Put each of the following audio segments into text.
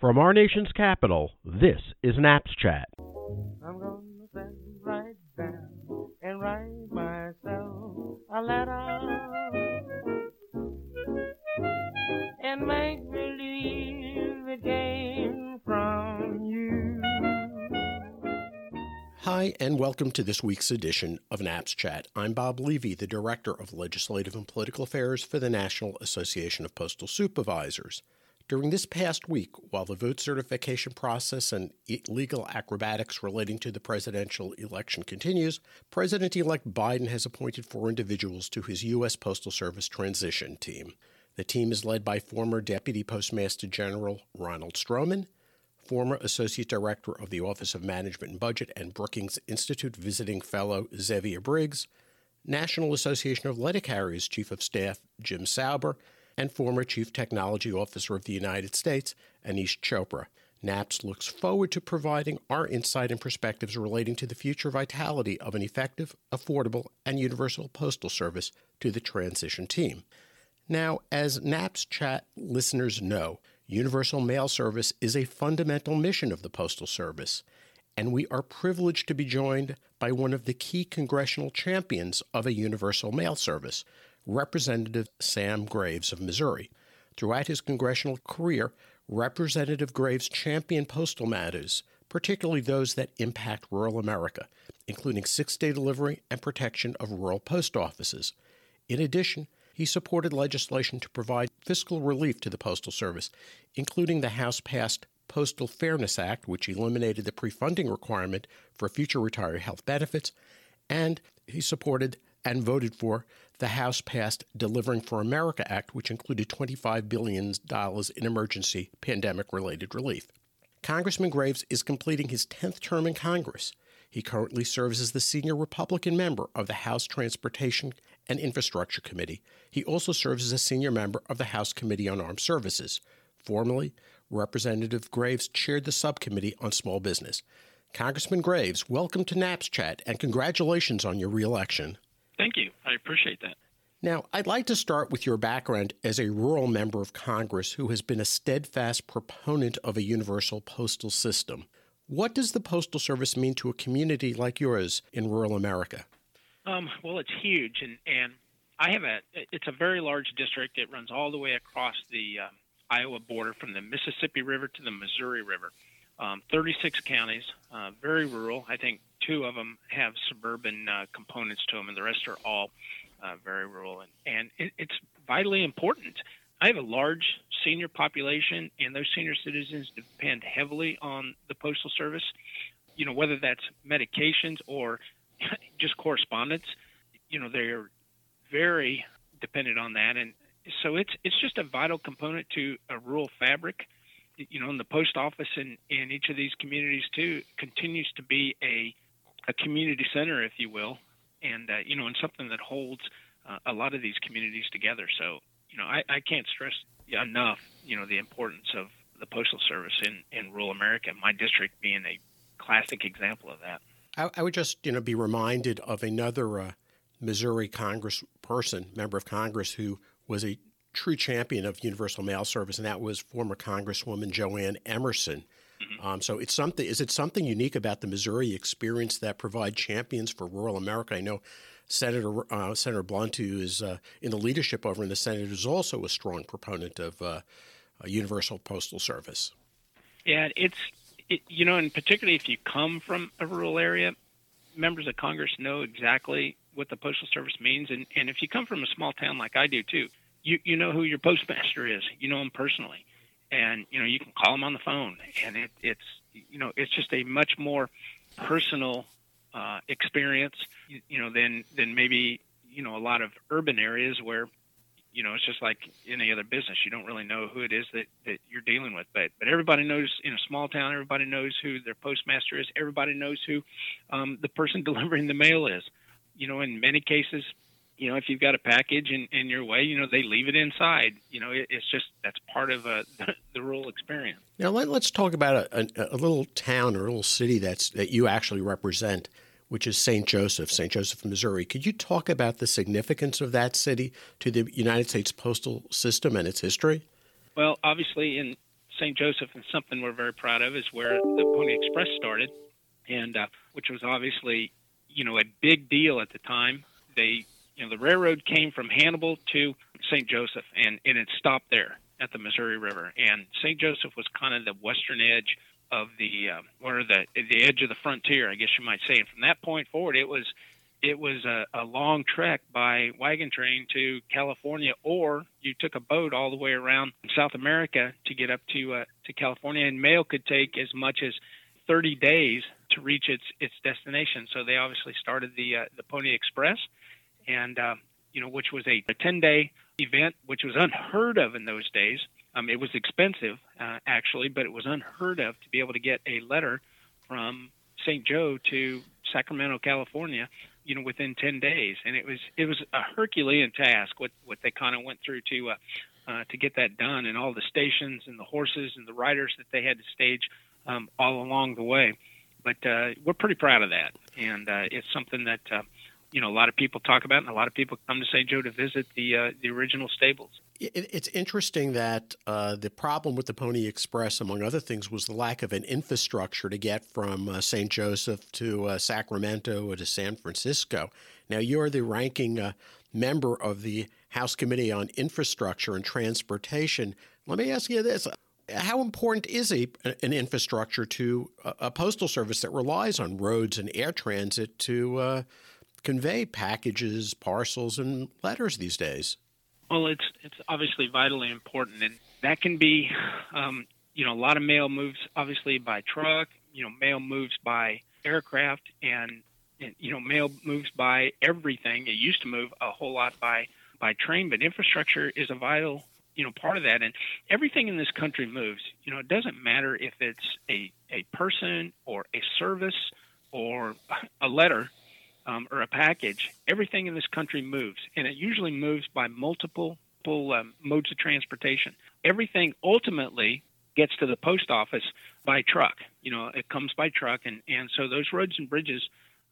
From our nation's capital, this is Naps Chat. I'm gonna sit right down and write myself a letter and make believe it came from you. Hi, and welcome to this week's edition of NAPS Chat. I'm Bob Levy, the Director of Legislative and Political Affairs for the National Association of Postal Supervisors. During this past week, while the vote certification process and legal acrobatics relating to the presidential election continues, President elect Biden has appointed four individuals to his U.S. Postal Service transition team. The team is led by former Deputy Postmaster General Ronald Stroman, former Associate Director of the Office of Management and Budget and Brookings Institute visiting fellow Xavier Briggs, National Association of Letter Carriers Chief of Staff Jim Sauber, and former Chief Technology Officer of the United States, Aneesh Chopra. NAPS looks forward to providing our insight and perspectives relating to the future vitality of an effective, affordable, and universal postal service to the transition team. Now, as NAPS chat listeners know, universal mail service is a fundamental mission of the Postal Service, and we are privileged to be joined by one of the key congressional champions of a universal mail service, Representative Sam Graves of Missouri. Throughout his congressional career, Representative Graves championed postal matters, particularly those that impact rural America, including six day delivery and protection of rural post offices. In addition, he supported legislation to provide fiscal relief to the Postal Service, including the House passed Postal Fairness Act, which eliminated the pre funding requirement for future retiree health benefits, and he supported and voted for the House passed Delivering for America Act, which included $25 billion in emergency pandemic related relief. Congressman Graves is completing his 10th term in Congress. He currently serves as the senior Republican member of the House Transportation and Infrastructure Committee. He also serves as a senior member of the House Committee on Armed Services. Formerly, Representative Graves chaired the subcommittee on small business. Congressman Graves, welcome to NAPS Chat and congratulations on your reelection. Thank you. I appreciate that. Now, I'd like to start with your background as a rural member of Congress who has been a steadfast proponent of a universal postal system. What does the Postal Service mean to a community like yours in rural America? Um, well, it's huge, and, and I have a it's a very large district. It runs all the way across the uh, Iowa border from the Mississippi River to the Missouri River. Um, 36 counties, uh, very rural. I think two of them have suburban uh, components to them, and the rest are all uh, very rural. And, and it, it's vitally important. I have a large senior population, and those senior citizens depend heavily on the Postal Service. You know, whether that's medications or just correspondence, you know, they're very dependent on that. And so it's it's just a vital component to a rural fabric you know, in the post office in, in each of these communities too continues to be a a community center, if you will, and uh, you know, and something that holds uh, a lot of these communities together. So, you know, I, I can't stress enough, you know, the importance of the postal service in in rural America. My district being a classic example of that. I, I would just, you know, be reminded of another uh, Missouri Congressperson, member of Congress, who was a true champion of universal mail service, and that was former Congresswoman Jo Ann Emerson. Mm-hmm. Um, so it's something. Is it something unique about the Missouri experience that provide champions for rural America? I know Senator uh, Senator Blunt, who is uh, in the leadership over in the Senate, is also a strong proponent of uh, universal postal service. Yeah, it's it, you know, and particularly if you come from a rural area, members of Congress know exactly what the postal service means, and and if you come from a small town like I do too, you you know who your postmaster is. You know him personally, and you know you can call him on the phone, and it, it's you know it's just a much more personal uh, experience, you, you know, than than maybe you know a lot of urban areas where you know it's just like any other business. You don't really know who it is that that you're dealing with, but but everybody knows in a small town. Everybody knows who their postmaster is. Everybody knows who um, the person delivering the mail is. You know, in many cases, you know, if you've got a package in, in your way, you know, they leave it inside. You know, it, it's just that's part of uh, the rural experience. Now, let, us talk about a, a, a, little town or a little city that's that you actually represent, which is St. Joseph, St. Joseph, Missouri. Could you talk about the significance of that city to the United States postal system and its history? Well, obviously, in St. Joseph, and something we're very proud of is where the Pony Express started, and uh, which was obviously, you know, a big deal at the time. They, you know, the railroad came from Hannibal to St. Joseph, and, and it stopped there at the Missouri River. And St. Joseph was kind of the western edge of the, uh, or the the edge of the frontier, I guess you might say. And from that point forward, it was it was a, a long trek by wagon train to California, or you took a boat all the way around South America to get up to uh, to California. And mail could take as much as 30 days to reach its its destination. So they obviously started the uh, the Pony Express, and uh, you know which was a, a 10 day event, which was unheard of in those days. Um, it was expensive uh, actually, but it was unheard of to be able to get a letter from St. Joe to Sacramento, California, you know, within 10 days. And it was it was a Herculean task what what they kind of went through to uh, uh, to get that done, and all the stations and the horses and the riders that they had to stage um, all along the way. But uh, we're pretty proud of that, and uh, it's something that uh, you know a lot of people talk about, and a lot of people come to St. Joe to visit the uh, the original stables. It's interesting that uh, the problem with the Pony Express, among other things, was the lack of an infrastructure to get from uh, St. Joseph to uh, Sacramento or to San Francisco. Now, you're the ranking uh, member of the House Committee on Infrastructure and Transportation. Let me ask you this. How important is a, an infrastructure to a, a postal service that relies on roads and air transit to uh, convey packages, parcels, and letters these days? Well, it's it's obviously vitally important, and that can be, um, you know, a lot of mail moves obviously by truck. You know, mail moves by aircraft, and, and you know, mail moves by everything. It used to move a whole lot by by train, but infrastructure is a vital you know part of that and everything in this country moves you know it doesn't matter if it's a a person or a service or a letter um, or a package, everything in this country moves, and it usually moves by multiple, multiple um, modes of transportation. Everything ultimately gets to the post office by truck. You know, it comes by truck, and and so those roads and bridges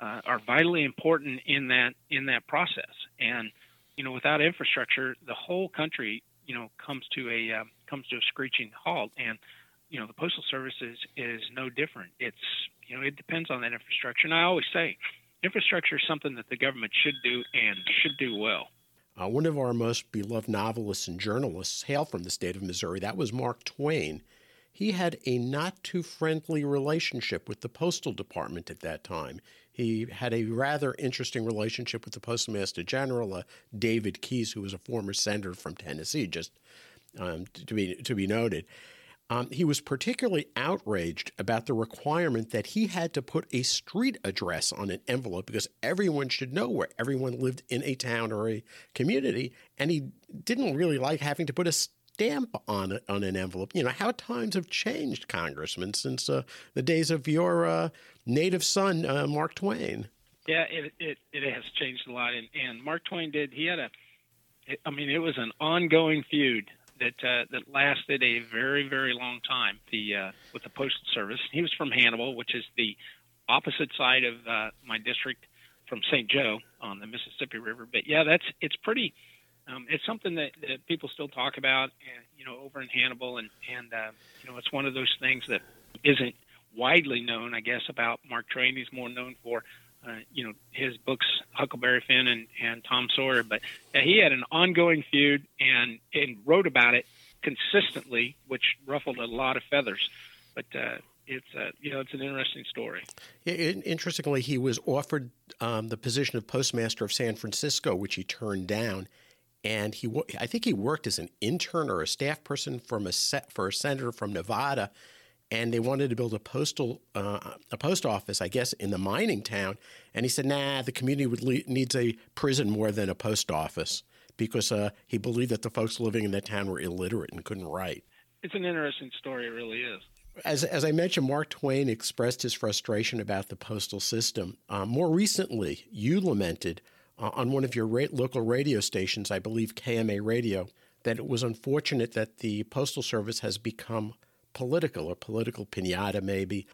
uh, are vitally important in that in that process. And you know, without infrastructure, the whole country you know comes to a uh, comes to a screeching halt. And you know, the postal service is is no different. It's you know, it depends on that infrastructure. And I always say, infrastructure is something that the government should do and should do well. Uh, one of our most beloved novelists and journalists hailed from the state of Missouri. That was Mark Twain. He had a not too friendly relationship with the Postal Department at that time. He had a rather interesting relationship with the Postmaster General, uh, David Keyes, who was a former senator from Tennessee, just um, to be to be noted. Um, he was particularly outraged about the requirement that he had to put a street address on an envelope because everyone should know where everyone lived in a town or a community. And he didn't really like having to put a stamp on it, on an envelope. You know how times have changed, Congressman, since uh, the days of your uh, native son, uh, Mark Twain. Yeah, it, it it has changed a lot, and and Mark Twain did. He had a, I mean, it was an ongoing feud that uh, that lasted a very very long time. The uh, with the postal service. He was from Hannibal, which is the opposite side of uh, my district from St. Joe on the Mississippi River. But yeah, that's it's pretty. Um, it's something that, that people still talk about, and, you know, over in Hannibal, and and uh, you know, it's one of those things that isn't widely known, I guess, about Mark Twain. He's more known for uh, you know his books Huckleberry Finn and, and Tom Sawyer. But uh, he had an ongoing feud and and wrote about it consistently, which ruffled a lot of feathers. But uh, it's uh, you know it's an interesting story. Interestingly, he was offered um, the position of postmaster of San Francisco, which he turned down. And he, I think he worked as an intern or a staff person from a set for a senator from Nevada and they wanted to build a postal uh, a post office, I guess, in the mining town. And he said, "Nah, the community would le- needs a prison more than a post office because uh, he believed that the folks living in that town were illiterate and couldn't write." It's an interesting story, it really is. As, as I mentioned, Mark Twain expressed his frustration about the postal system. Uh, more recently, you lamented uh, on one of your ra- local radio stations, I believe KMA Radio, that it was unfortunate that the Postal Service has become political or political pinata, maybe.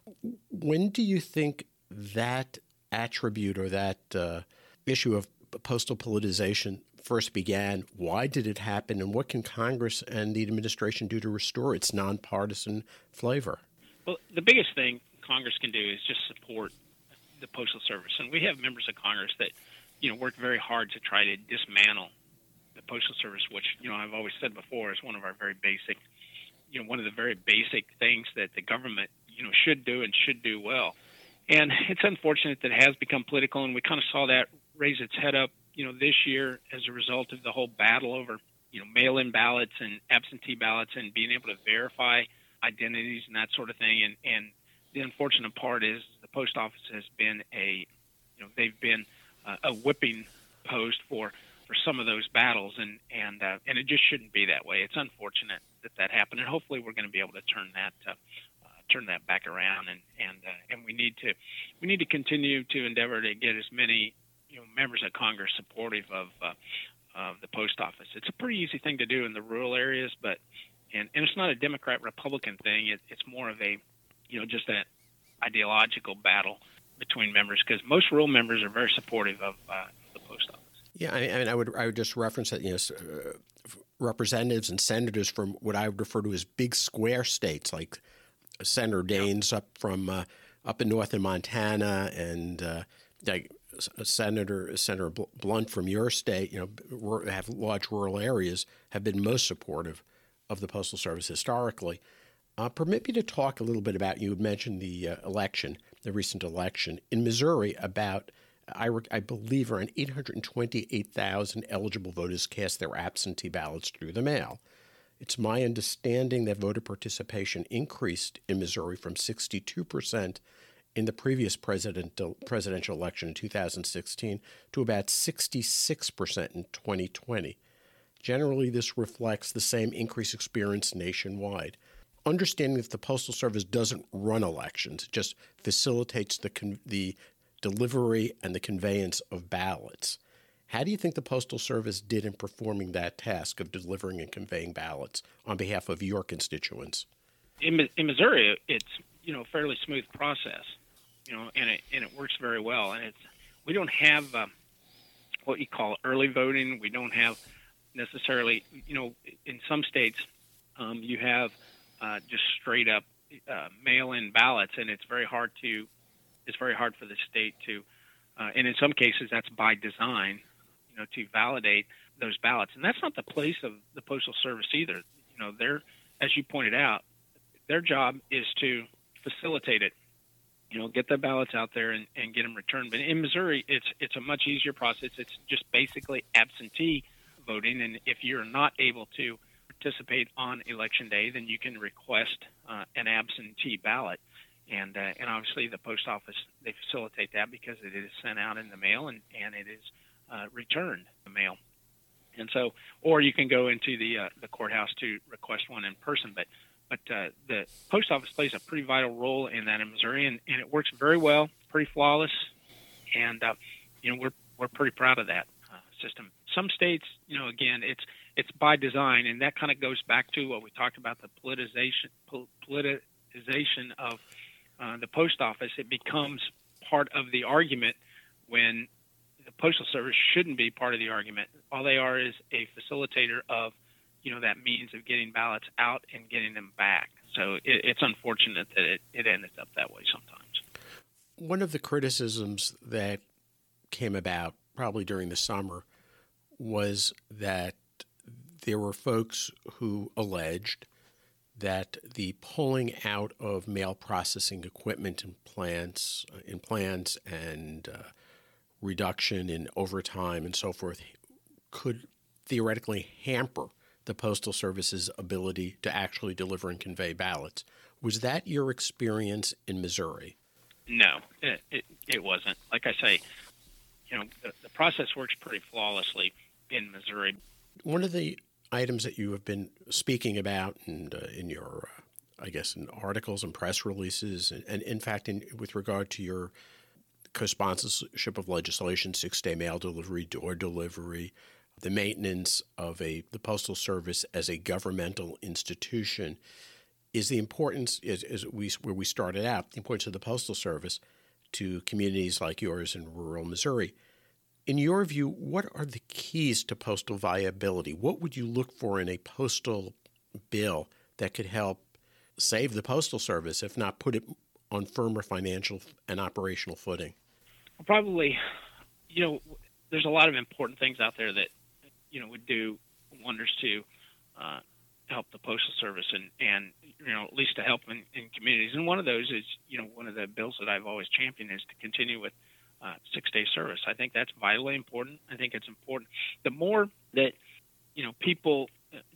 When do you think that attribute or that uh, issue of postal politicization first began, why did it happen, and what can Congress and the administration do to restore its nonpartisan flavor? Well, the biggest thing Congress can do is just support the Postal Service, and we have members of Congress that, you know, work very hard to try to dismantle the Postal Service, which you know I've always said before is one of our very basic, you know, one of the very basic things that the government, you know, should do and should do well. And it's unfortunate that it has become political, and we kind of saw that raise its head up, you know, this year as a result of the whole battle over, you know, mail-in ballots and absentee ballots and being able to verify identities and that sort of thing. And and the unfortunate part is the post office has been a, you know, they've been uh, a whipping post for for some of those battles, and and uh, and it just shouldn't be that way. It's unfortunate that that happened, and hopefully we're going to be able to turn that. Uh, turn that back around and and uh, and we need to we need to continue to endeavor to get as many you know members of Congress supportive of uh, of the post office. It's a pretty easy thing to do in the rural areas, but and and it's not a Democrat Republican thing. It, it's more of a you know just an ideological battle between members because most rural members are very supportive of uh, the post office. Yeah, I mean, I would I would just reference that you know. Uh, representatives and senators from what I would refer to as big square states like Senator Daines up from uh, up in northern Montana, and uh, like Senator Senator Blunt from your state, you know, have large rural areas, have been most supportive of the Postal Service historically. Uh, permit me to talk a little bit about you mentioned the uh, election, the recent election in Missouri. About I, I believe around 828,000 eligible voters cast their absentee ballots through the mail. It's my understanding that voter participation increased in Missouri from 62% in the previous presidential election in 2016 to about 66% in 2020. Generally, this reflects the same increase experienced nationwide. Understanding that the Postal Service doesn't run elections, it just facilitates the, the delivery and the conveyance of ballots. How do you think the Postal Service did in performing that task of delivering and conveying ballots on behalf of your constituents? In, in Missouri, it's you know a fairly smooth process, you know, and it and it works very well. And it's we don't have uh, what you call early voting. We don't have necessarily, you know, in some states um, you have uh, just straight up uh, mail-in ballots, and it's very hard to it's very hard for the state to, uh, and in some cases that's by design you know, to validate those ballots. And that's not the place of the Postal Service either. You know, they're, as you pointed out, their job is to facilitate it. You know, get the ballots out there and, and get them returned. But in Missouri, it's it's a much easier process. It's just basically absentee voting, and if you're not able to participate on election day, then you can request uh, an absentee ballot. And uh, and obviously, the post office they facilitate that because it is sent out in the mail and and it is uh, returned the mail. And so, or you can go into the uh, the courthouse to request one in person. But but uh, the post office plays a pretty vital role in that in Missouri, and, and it works very well, pretty flawless, and uh, you know we're we're pretty proud of that uh, system. Some states, you know, again, it's it's by design, and that kind of goes back to what we talked about the politicization politicization of uh, the post office. It becomes part of the argument when the Postal Service shouldn't be part of the argument. All they are is a facilitator of, you know, that means of getting ballots out and getting them back. So it, it's unfortunate that it, it ended up that way sometimes. One of the criticisms that came about probably during the summer was that there were folks who alleged that the pulling out of mail processing equipment in plants, in plants and uh, reduction in overtime and so forth could theoretically hamper the Postal Service's ability to actually deliver and convey ballots. Was that your experience in Missouri? No, it, it, it wasn't. Like I say, you know, the, the process works pretty flawlessly in Missouri. One of the items that you have been speaking about and uh, in your, uh, I guess, in articles and press releases, and, and in fact, in, with regard to your co-sponsorship of legislation, six-day mail delivery, door delivery, the maintenance of a the postal service as a governmental institution is the importance is, is we where we started out the importance of the postal service to communities like yours in rural Missouri. In your view, what are the keys to postal viability? What would you look for in a postal bill that could help save the Postal Service, if not put it on firmer financial and operational footing? Probably, you know, there's a lot of important things out there that, you know, would do wonders to uh, help the Postal Service and, and, you know, at least to help in, in communities. And one of those is, you know, one of the bills that I've always championed is to continue with uh, six day service. I think that's vitally important. I think it's important. The more that, you know, people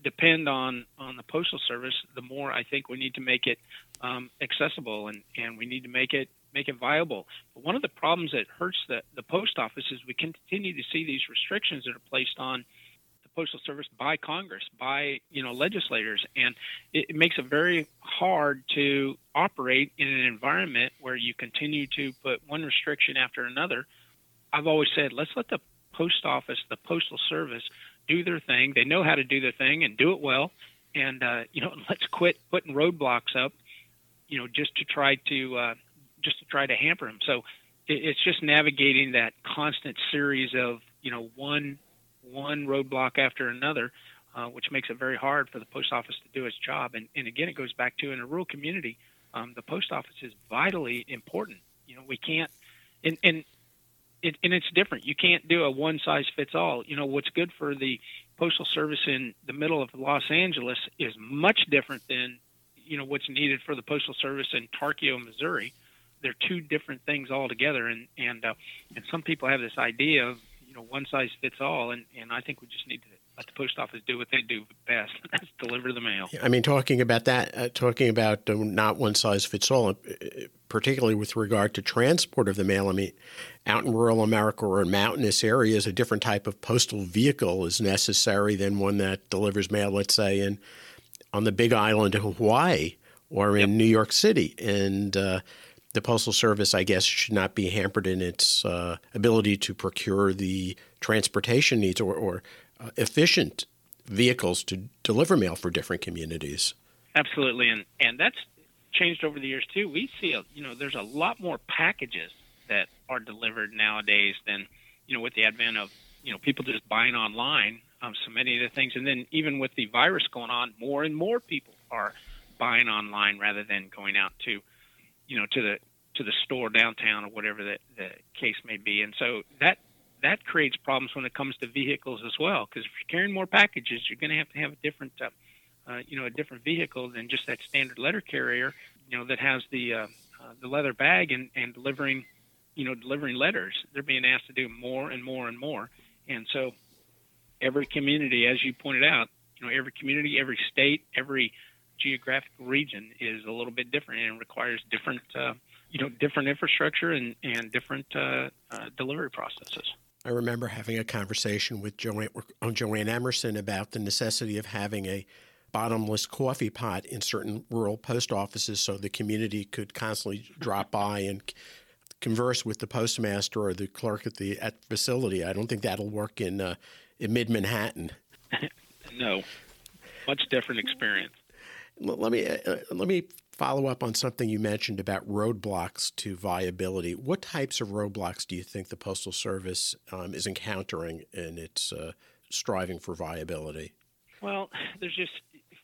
depend on on the postal service, the more I think we need to make it um, accessible and and we need to make it make it viable. But one of the problems that hurts the the post office is we continue to see these restrictions that are placed on postal service by Congress, by you know legislators, and it, it makes it very hard to operate in an environment where you continue to put one restriction after another. I've always said let's let the post office, the postal service do their thing. They know how to do their thing and do it well. And uh, you know, let's quit putting roadblocks up, you know, just to try to uh, just to try to hamper them. So it, it's just navigating that constant series of you know one one roadblock after another, uh, which makes it very hard for the post office to do its job. And, and again, it goes back to in a rural community, um, the post office is vitally important. You know, we can't, and, and it, and it's different. You can't do a one size fits all. You know, what's good for the postal service in the middle of Los Angeles is much different than you know what's needed for the postal service in Tarkio, Missouri. They're two different things altogether, and and uh, and some people have this idea of you know one size fits all, and and I think we just need to let the post office do what they do best. That's deliver the mail. I mean, talking about that, uh, talking about uh, not one size fits all, uh, particularly with regard to transport of the mail. I mean, out in rural America or in mountainous areas, a different type of postal vehicle is necessary than one that delivers mail, let's say, in on the Big Island of Hawaii or in yep. New York City, and uh, the Postal Service, I guess, should not be hampered in its uh, ability to procure the transportation needs or, or uh, efficient vehicles to deliver mail for different communities. Absolutely, and and that's changed over the years too. We see, a, you know, there's a lot more packages that are delivered nowadays than, you know, with the advent of, you know, people just buying online. Um, so many of the things, and then even with the virus going on, more and more people are buying online rather than going out to, you know, to the to the store downtown or whatever the, the case may be. And so that that creates problems when it comes to vehicles as well. Because if you're carrying more packages, you're going to have to have a different, uh, uh, you know, a different vehicle than just that standard letter carrier, you know, that has the uh, uh, the leather bag and, and delivering, you know, delivering letters. They're being asked to do more and more and more, and so every community, as you pointed out, you know, every community, every state, every geographical region is a little bit different and requires different, uh, you know, different infrastructure and and different uh, uh, delivery processes. I remember having a conversation with Jo Ann, Joanne Emerson about the necessity of having a bottomless coffee pot in certain rural post offices so the community could constantly drop by and converse with the postmaster or the clerk at the at facility. I don't think that'll work in uh, in mid Manhattan. no, much different experience. Let me uh, let me follow up on something you mentioned about roadblocks to viability. What types of roadblocks do you think the Postal Service um, is encountering in its uh, striving for viability? Well, there's just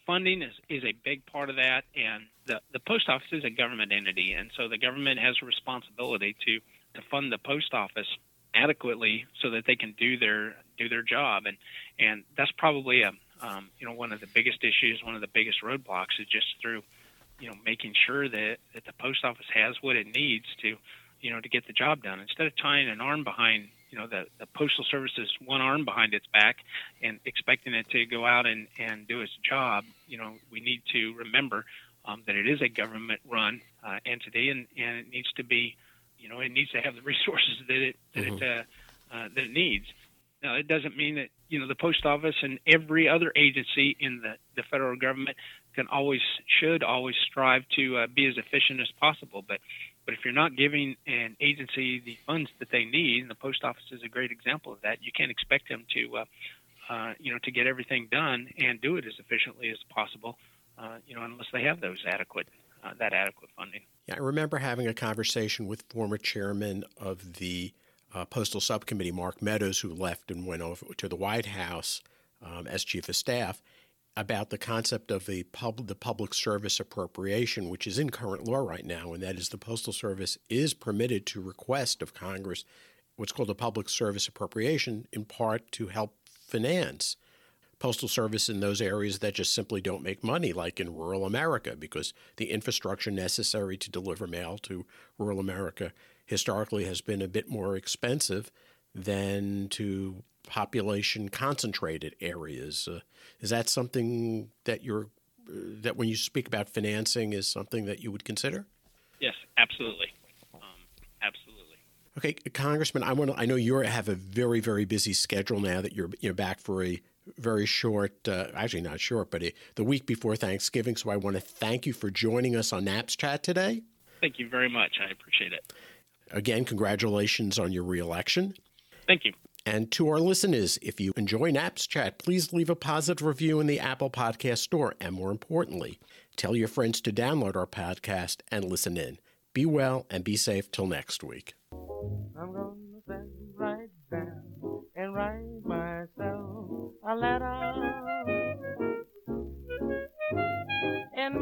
funding is, is a big part of that, and the, the post office is a government entity, and so the government has a responsibility to, to fund the post office adequately so that they can do their do their job, and and that's probably a um, you know one of the biggest issues, one of the biggest roadblocks is just through you know making sure that that the post office has what it needs to you know to get the job done instead of tying an arm behind you know the, the postal service's one arm behind its back and expecting it to go out and and do its job you know we need to remember um, that it is a government run uh, entity and and it needs to be you know it needs to have the resources that it that mm-hmm. it uh, uh, that it needs now it doesn't mean that you know the post office and every other agency in the the federal government can always should always strive to uh, be as efficient as possible. But but if you're not giving an agency the funds that they need, and the post office is a great example of that, you can't expect them to uh, uh, you know to get everything done and do it as efficiently as possible. Uh, you know, unless they have those adequate uh, that adequate funding. Yeah, I remember having a conversation with former chairman of the uh, Postal Subcommittee, Mark Meadows, who left and went over to the White House um, as chief of staff, about the concept of the, pub- the public service appropriation, which is in current law right now, and that is the Postal Service is permitted to request of Congress what's called a public service appropriation, in part to help finance postal service in those areas that just simply don't make money, like in rural America, because the infrastructure necessary to deliver mail to rural America historically has been a bit more expensive than to population concentrated areas. Uh, is that something that you're uh, that when you speak about financing is something that you would consider? Yes, absolutely, um, absolutely. Okay, Congressman, I want to, I know you have a very very busy schedule now that you're you're back for a very short, uh, actually not short, but a, the week before Thanksgiving. So I want to thank you for joining us on Naps Chat today. Thank you very much. I appreciate it. Again, congratulations on your reelection. Thank you. And to our listeners, if you enjoy Naps Chat, please leave a positive review in the Apple Podcast Store. And more importantly, tell your friends to download our podcast and listen in. Be well and be safe till next week. I'm gonna sit right down and write myself a letter and